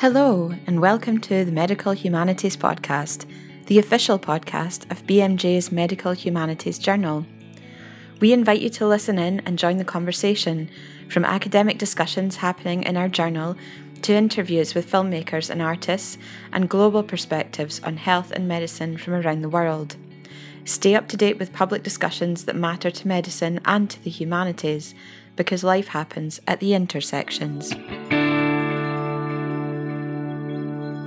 Hello, and welcome to the Medical Humanities Podcast, the official podcast of BMJ's Medical Humanities Journal. We invite you to listen in and join the conversation, from academic discussions happening in our journal to interviews with filmmakers and artists, and global perspectives on health and medicine from around the world. Stay up to date with public discussions that matter to medicine and to the humanities, because life happens at the intersections.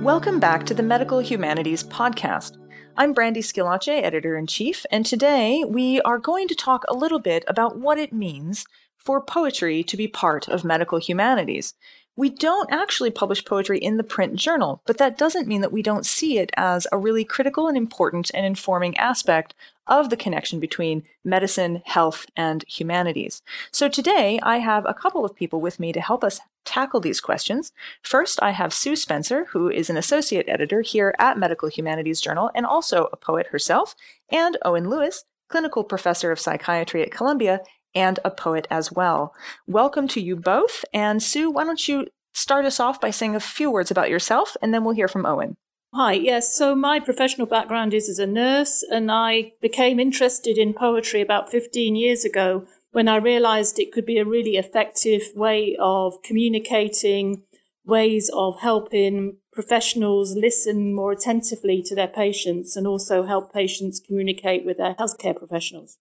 Welcome back to the Medical Humanities Podcast. I'm Brandy Schillace, Editor in Chief, and today we are going to talk a little bit about what it means for poetry to be part of medical humanities. We don't actually publish poetry in the print journal, but that doesn't mean that we don't see it as a really critical and important and informing aspect of the connection between medicine, health, and humanities. So today I have a couple of people with me to help us tackle these questions. First, I have Sue Spencer, who is an associate editor here at Medical Humanities Journal and also a poet herself, and Owen Lewis, clinical professor of psychiatry at Columbia and a poet as well. Welcome to you both. And Sue, why don't you start us off by saying a few words about yourself, and then we'll hear from Owen. Hi, yes. So my professional background is as a nurse, and I became interested in poetry about 15 years ago when I realized it could be a really effective way of communicating, ways of helping professionals listen more attentively to their patients and also help patients communicate with their healthcare professionals.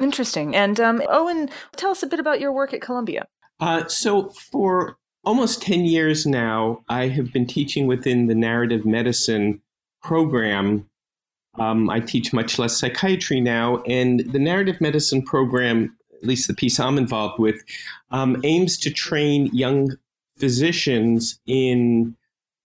Interesting. And um, Owen, tell us a bit about your work at Columbia. Uh, so, for almost 10 years now, I have been teaching within the narrative medicine program. Um, I teach much less psychiatry now, and the narrative medicine program, at least the piece I'm involved with, um, aims to train young physicians in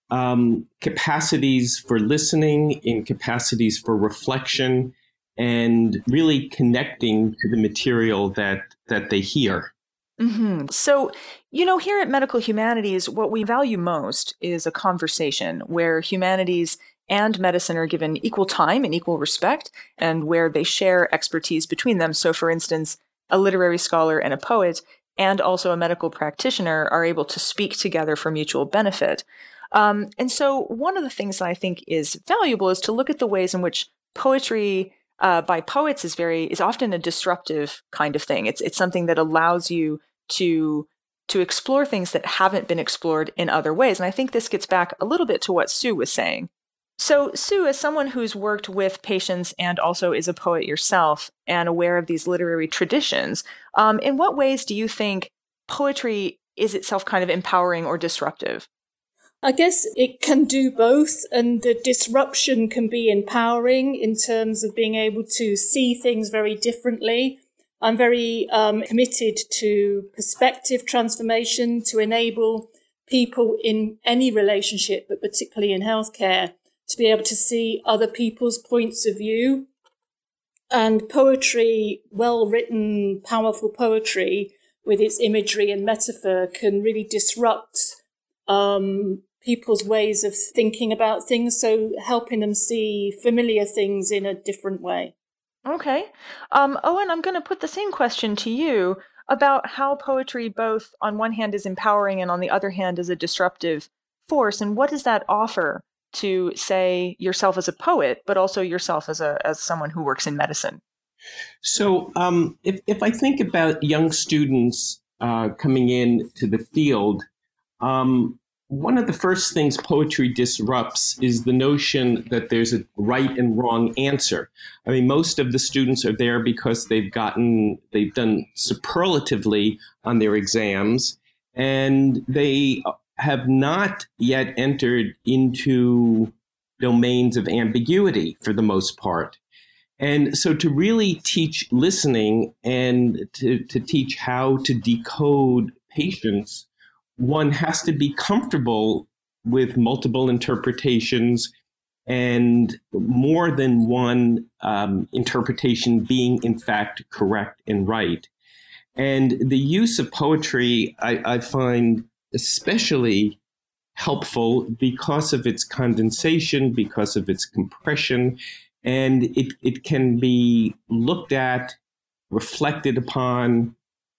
um, capacities for listening, in capacities for reflection, and really connecting to the material that that they hear. Mm-hmm. So, you know, here at Medical Humanities, what we value most is a conversation where humanities and medicine are given equal time and equal respect, and where they share expertise between them. So, for instance, a literary scholar and a poet, and also a medical practitioner, are able to speak together for mutual benefit. Um, and so, one of the things that I think is valuable is to look at the ways in which poetry uh, by poets is very is often a disruptive kind of thing. It's it's something that allows you to to explore things that haven't been explored in other ways. And I think this gets back a little bit to what Sue was saying. So, Sue, as someone who's worked with patients and also is a poet yourself and aware of these literary traditions, um, in what ways do you think poetry is itself kind of empowering or disruptive? I guess it can do both, and the disruption can be empowering in terms of being able to see things very differently. I'm very um, committed to perspective transformation to enable people in any relationship, but particularly in healthcare, to be able to see other people's points of view. And poetry, well written, powerful poetry with its imagery and metaphor can really disrupt um, people's ways of thinking about things. So helping them see familiar things in a different way. Okay. Um, Owen, I'm going to put the same question to you about how poetry, both on one hand, is empowering and on the other hand, is a disruptive force. And what does that offer to, say, yourself as a poet, but also yourself as, a, as someone who works in medicine? So, um, if, if I think about young students uh, coming in to the field, um, one of the first things poetry disrupts is the notion that there's a right and wrong answer. I mean, most of the students are there because they've gotten, they've done superlatively on their exams, and they have not yet entered into domains of ambiguity for the most part. And so to really teach listening and to, to teach how to decode patients one has to be comfortable with multiple interpretations and more than one um, interpretation being in fact correct and right. And the use of poetry, I, I find especially helpful because of its condensation, because of its compression, and it, it can be looked at, reflected upon,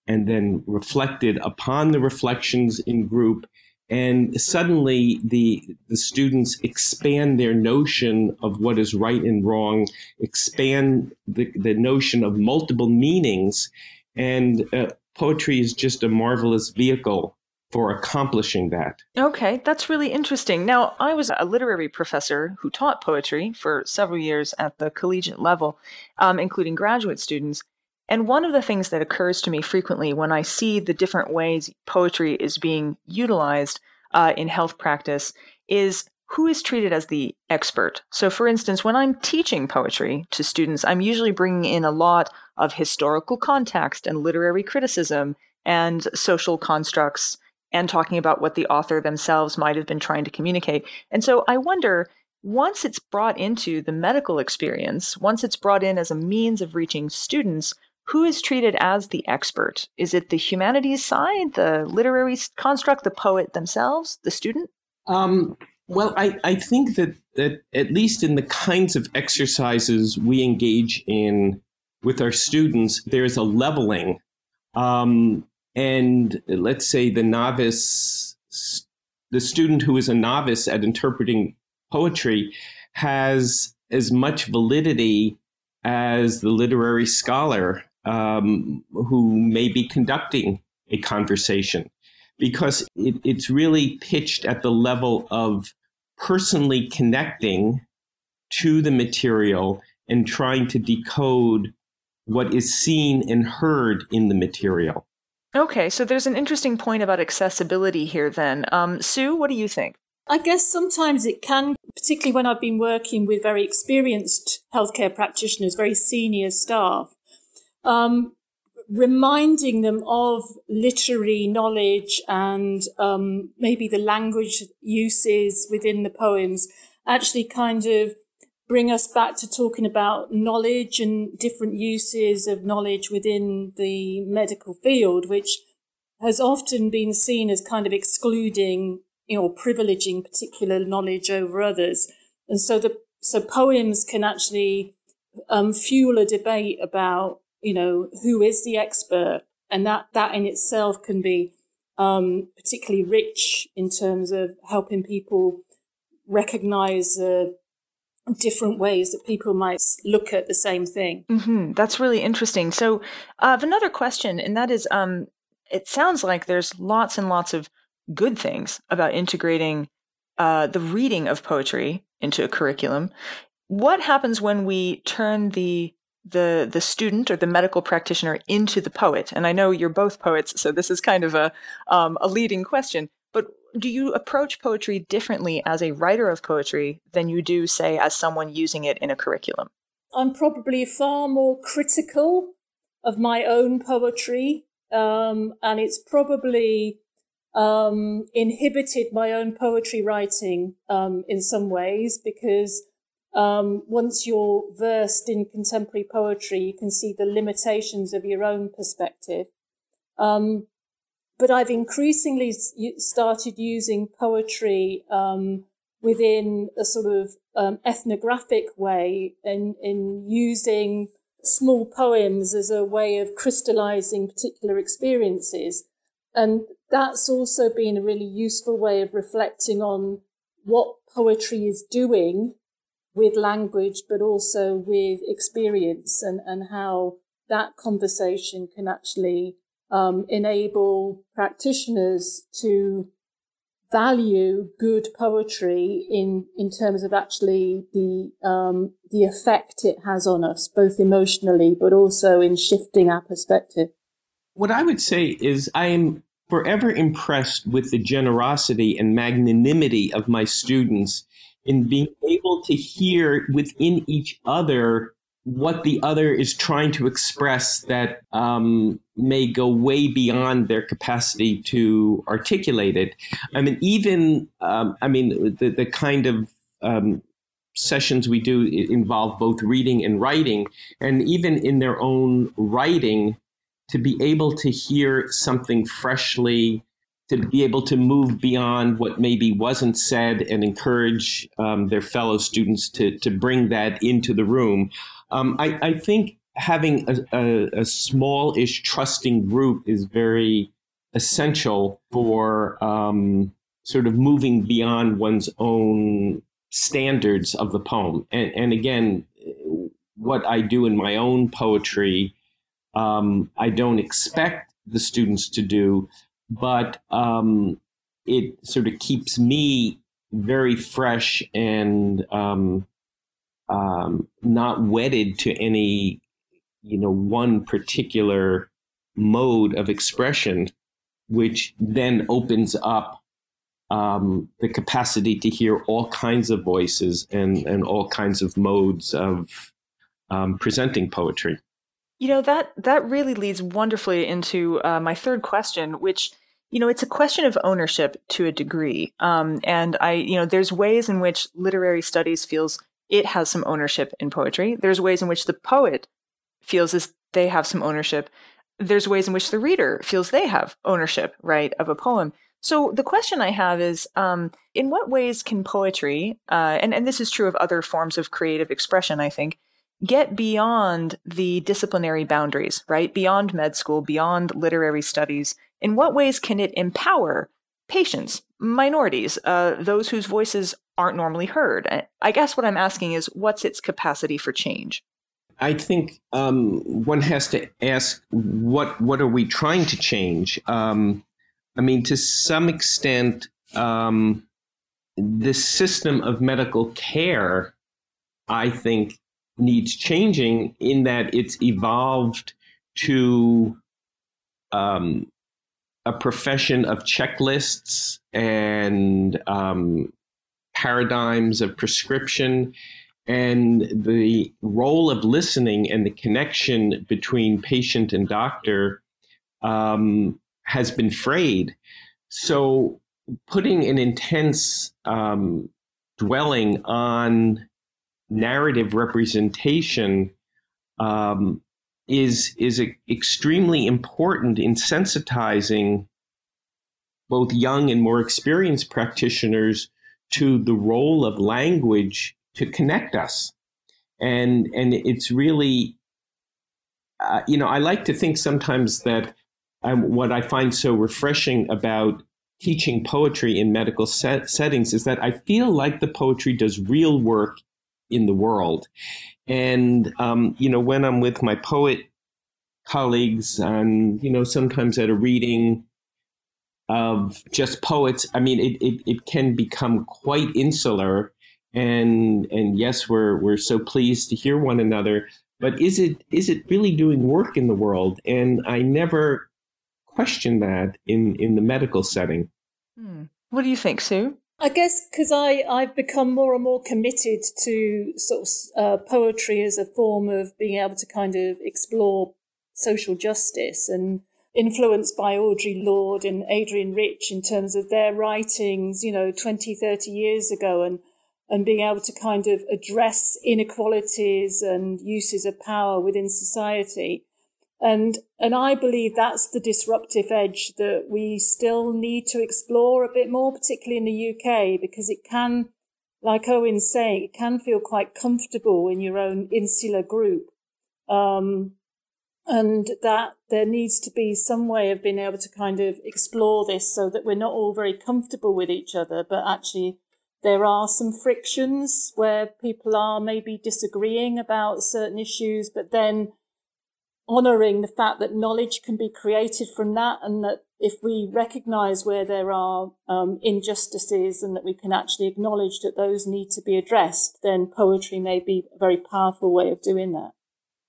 and then reflected upon the reflections in group and suddenly the the students expand their notion of what is right and wrong, expand the, the notion of multiple meanings, and uh, poetry is just a marvelous vehicle for accomplishing that. Okay, that's really interesting. Now, I was a literary professor who taught poetry for several years at the collegiate level, um, including graduate students. And one of the things that occurs to me frequently when I see the different ways poetry is being utilized uh, in health practice is who is treated as the expert. So, for instance, when I'm teaching poetry to students, I'm usually bringing in a lot of historical context and literary criticism and social constructs and talking about what the author themselves might have been trying to communicate. And so I wonder once it's brought into the medical experience, once it's brought in as a means of reaching students, who is treated as the expert? Is it the humanities side, the literary construct, the poet themselves, the student? Um, well, I, I think that, that at least in the kinds of exercises we engage in with our students, there's a leveling. Um, and let's say the novice, the student who is a novice at interpreting poetry has as much validity as the literary scholar um, who may be conducting a conversation because it, it's really pitched at the level of personally connecting to the material and trying to decode what is seen and heard in the material. Okay, so there's an interesting point about accessibility here then. Um, Sue, what do you think? I guess sometimes it can, particularly when I've been working with very experienced healthcare practitioners, very senior staff, um, reminding them of literary knowledge and um, maybe the language uses within the poems actually kind of bring us back to talking about knowledge and different uses of knowledge within the medical field, which has often been seen as kind of excluding you know, privileging particular knowledge over others. And so the so poems can actually um, fuel a debate about you know, who is the expert? And that, that in itself can be um, particularly rich in terms of helping people recognize uh, different ways that people might look at the same thing. Mm-hmm. That's really interesting. So, I have another question, and that is um, it sounds like there's lots and lots of good things about integrating uh, the reading of poetry into a curriculum. What happens when we turn the the the student or the medical practitioner into the poet? And I know you're both poets, so this is kind of a um, a leading question. But do you approach poetry differently as a writer of poetry than you do, say, as someone using it in a curriculum? I'm probably far more critical of my own poetry, um, and it's probably um, inhibited my own poetry writing um, in some ways because um, once you're versed in contemporary poetry, you can see the limitations of your own perspective. Um, but I've increasingly started using poetry um, within a sort of um, ethnographic way in, in using small poems as a way of crystallizing particular experiences. And that's also been a really useful way of reflecting on what poetry is doing with language, but also with experience and, and how that conversation can actually um, enable practitioners to value good poetry in, in terms of actually the, um, the effect it has on us, both emotionally, but also in shifting our perspective. What I would say is I am forever impressed with the generosity and magnanimity of my students in being able to hear within each other what the other is trying to express that um, may go way beyond their capacity to articulate it. I mean, even, um, I mean, the, the kind of um, sessions we do involve both reading and writing, and even in their own writing, to be able to hear something freshly to be able to move beyond what maybe wasn't said and encourage um, their fellow students to, to bring that into the room. Um, I, I, think having a, a, a small-ish trusting group is very essential for um, sort of moving beyond one's own standards of the poem. And, and again, what I do in my own poetry, um, I don't expect the students to do, but um, it sort of keeps me very fresh and um, um, not wedded to any, you know, one particular mode of expression, which then opens up um, the capacity to hear all kinds of voices and, and all kinds of modes of um, presenting poetry. You know that that really leads wonderfully into uh, my third question, which you know it's a question of ownership to a degree, um, and I you know there's ways in which literary studies feels it has some ownership in poetry. There's ways in which the poet feels as they have some ownership. There's ways in which the reader feels they have ownership, right, of a poem. So the question I have is, um, in what ways can poetry, uh, and and this is true of other forms of creative expression, I think, get beyond the disciplinary boundaries, right? Beyond med school, beyond literary studies. In what ways can it empower patients, minorities, uh, those whose voices aren't normally heard? I guess what I'm asking is, what's its capacity for change? I think um, one has to ask what what are we trying to change? Um, I mean, to some extent, um, the system of medical care, I think, needs changing in that it's evolved to um, a profession of checklists and um, paradigms of prescription. And the role of listening and the connection between patient and doctor um, has been frayed. So putting an intense um, dwelling on narrative representation um, is is extremely important in sensitizing both young and more experienced practitioners to the role of language to connect us and and it's really uh, you know i like to think sometimes that um, what I find so refreshing about teaching poetry in medical set- settings is that I feel like the poetry does real work in the world. And, um, you know, when I'm with my poet colleagues and, you know, sometimes at a reading of just poets, I mean, it, it, it can become quite insular. And, and yes, we're, we're so pleased to hear one another, but is it, is it really doing work in the world? And I never question that in in the medical setting. Hmm. What do you think, Sue? I guess because I I've become more and more committed to sort of uh, poetry as a form of being able to kind of explore social justice and influenced by Audre Lorde and Adrienne Rich in terms of their writings, you know, 20, 30 years ago and and being able to kind of address inequalities and uses of power within society. And, and I believe that's the disruptive edge that we still need to explore a bit more, particularly in the UK, because it can, like Owen's saying, it can feel quite comfortable in your own insular group. Um, and that there needs to be some way of being able to kind of explore this so that we're not all very comfortable with each other, but actually there are some frictions where people are maybe disagreeing about certain issues, but then honoring the fact that knowledge can be created from that and that if we recognize where there are um, injustices and that we can actually acknowledge that those need to be addressed, then poetry may be a very powerful way of doing that.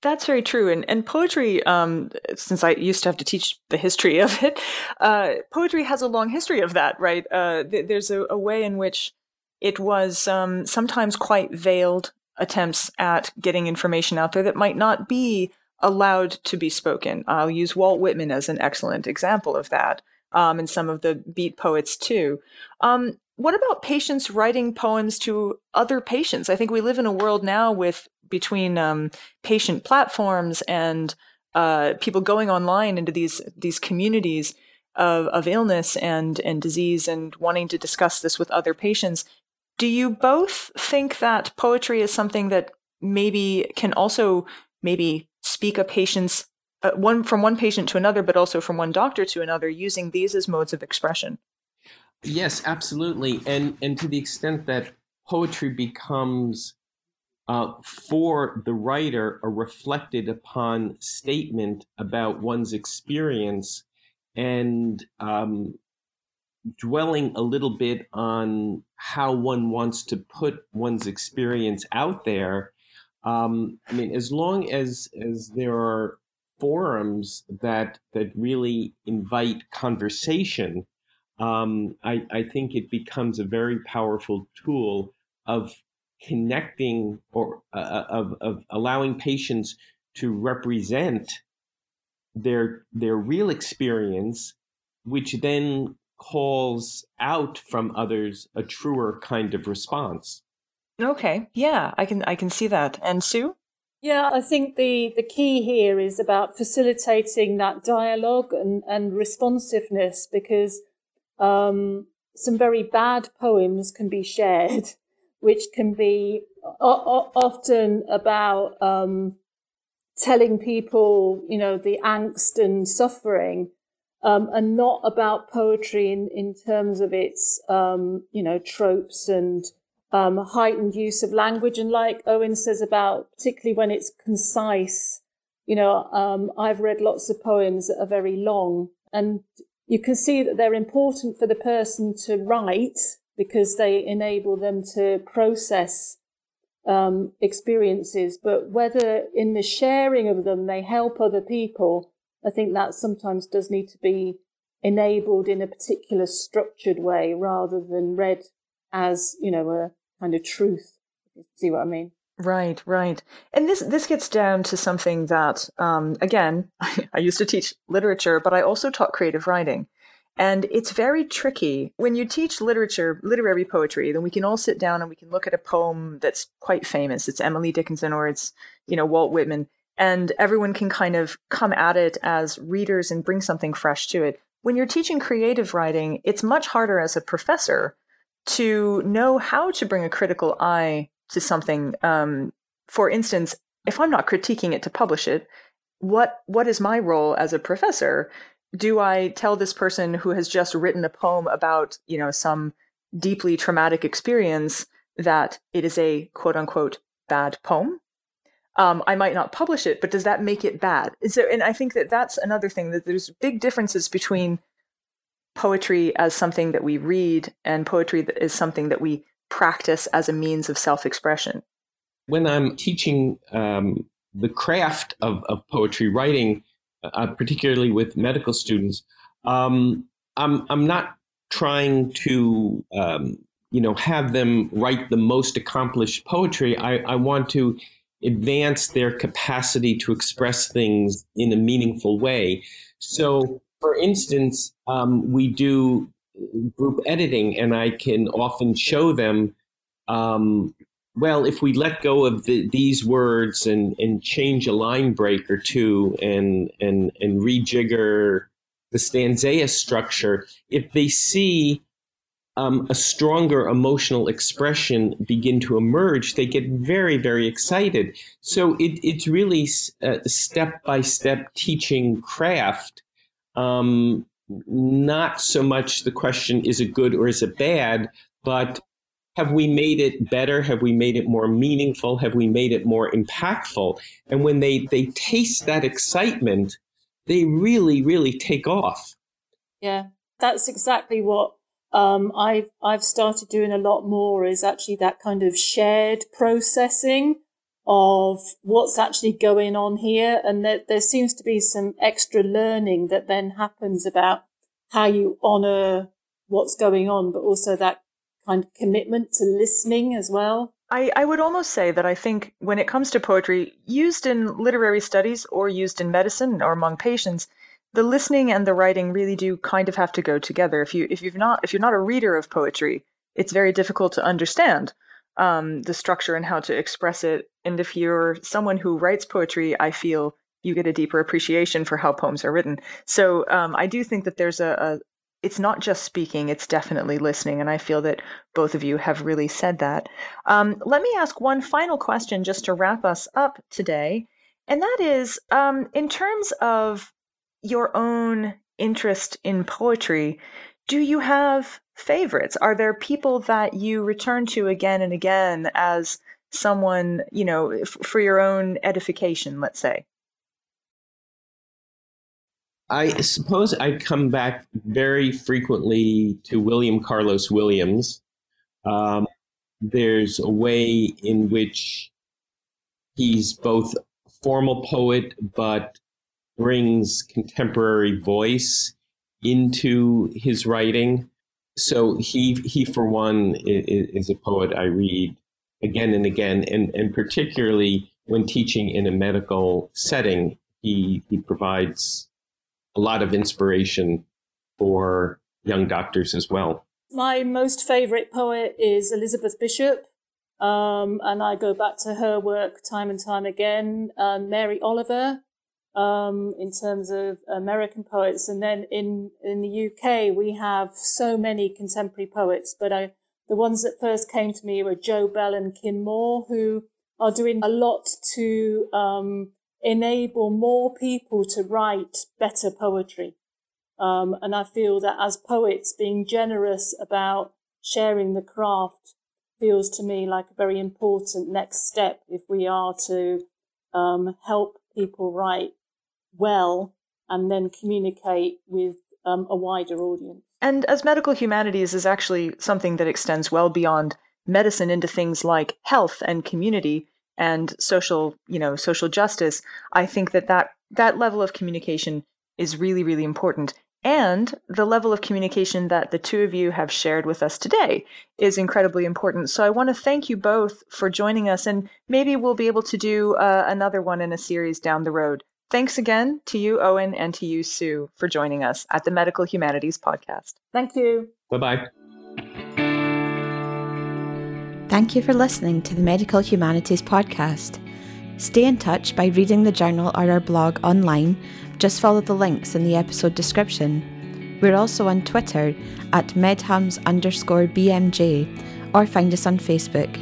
That's very true. And, and poetry, um, since I used to have to teach the history of it, uh, poetry has a long history of that, right? Uh, th- there's a, a, way in which it was um, sometimes quite veiled attempts at getting information out there that might not be allowed to be spoken. I'll use Walt Whitman as an excellent example of that, um, and some of the beat poets too. Um, what about patients writing poems to other patients? I think we live in a world now with between um, patient platforms and uh, people going online into these these communities of, of illness and and disease and wanting to discuss this with other patients. Do you both think that poetry is something that maybe can also maybe speak a patient's uh, one from one patient to another, but also from one doctor to another, using these as modes of expression. Yes, absolutely. And and to the extent that poetry becomes uh, for the writer a reflected upon statement about one's experience and um, dwelling a little bit on how one wants to put one's experience out there. Um, I mean, as long as as there are forums that that really invite conversation, um, I, I think it becomes a very powerful tool of connecting or uh, uh, of, of allowing patients to represent their their real experience, which then calls out from others a truer kind of response. Okay, yeah, I can I can see that. And Sue? Yeah, I think the, the key here is about facilitating that dialogue and, and responsiveness because um, some very bad poems can be shared, which can be often about um, telling people, you know, the angst and suffering, um, and not about poetry in, in terms of its, um, you know, tropes and um, heightened use of language. And like Owen says about, particularly when it's concise, you know, um, I've read lots of poems that are very long and you can see that they're important for the person to write because they enable them to process um, experiences. But whether in the sharing of them they help other people, I think that sometimes does need to be enabled in a particular structured way rather than read as, you know, a kind of truth. See what I mean? Right, right. And this this gets down to something that um, again, I used to teach literature, but I also taught creative writing. And it's very tricky. When you teach literature, literary poetry, then we can all sit down and we can look at a poem that's quite famous. It's Emily Dickinson or it's, you know, Walt Whitman. And everyone can kind of come at it as readers and bring something fresh to it. When you're teaching creative writing, it's much harder as a professor to know how to bring a critical eye to something. Um, for instance, if I'm not critiquing it to publish it, what what is my role as a professor? Do I tell this person who has just written a poem about, you know, some deeply traumatic experience that it is a quote unquote bad poem? Um, I might not publish it, but does that make it bad? So, and I think that that's another thing that there's big differences between poetry as something that we read and poetry that is something that we practice as a means of self expression? When I'm teaching um, the craft of, of poetry writing, uh, particularly with medical students, um, I'm, I'm not trying to um, you know have them write the most accomplished poetry. I, I want to advance their capacity to express things in a meaningful way. So, for instance, um, we do group editing, and I can often show them, um, well, if we let go of the, these words and, and change a line break or two and, and, and rejigger the stanza structure, if they see um, a stronger emotional expression begin to emerge, they get very, very excited. So it, it's really step by step teaching craft um, not so much the question is it good or is it bad, but have we made it better? Have we made it more meaningful? Have we made it more impactful? And when they, they taste that excitement, they really, really take off. Yeah, that's exactly what um, I've I've started doing a lot more. Is actually that kind of shared processing of what's actually going on here. And there, there seems to be some extra learning that then happens about how you honor what's going on, but also that kind of commitment to listening as well. I, I would almost say that I think when it comes to poetry, used in literary studies or used in medicine or among patients, the listening and the writing really do kind of have to go together. If you if you've not if you're not a reader of poetry, it's very difficult to understand um, the structure and how to express it. And if you're someone who writes poetry, I feel you get a deeper appreciation for how poems are written. So um, I do think that there's a, a, it's not just speaking, it's definitely listening. And I feel that both of you have really said that. Um, let me ask one final question just to wrap us up today. And that is um, in terms of your own interest in poetry, do you have favorites? Are there people that you return to again and again as someone, you know, f- for your own edification, let's say? I suppose I come back very frequently to William Carlos Williams. Um, there's a way in which he's both a formal poet but brings contemporary voice into his writing. So he he for one is, is a poet I read again and again, and and particularly when teaching in a medical setting, he he provides a lot of inspiration for young doctors as well. My most favorite poet is Elizabeth Bishop. Um, and I go back to her work time and time again. Um, Mary Oliver, um, in terms of American poets, and then in in the UK we have so many contemporary poets. But I, the ones that first came to me were Jo Bell and Kim Moore, who are doing a lot to um, enable more people to write better poetry. Um, and I feel that as poets, being generous about sharing the craft feels to me like a very important next step if we are to um, help people write well and then communicate with um, a wider audience. And as medical humanities is actually something that extends well beyond medicine into things like health and community and social, you know, social justice, I think that that, that level of communication is really, really important. And the level of communication that the two of you have shared with us today is incredibly important. So I want to thank you both for joining us, and maybe we'll be able to do uh, another one in a series down the road. Thanks again to you, Owen, and to you, Sue, for joining us at the Medical Humanities Podcast. Thank you. Bye bye. Thank you for listening to the Medical Humanities Podcast. Stay in touch by reading the journal or our blog online just follow the links in the episode description. We're also on Twitter at medhums underscore BMJ or find us on Facebook.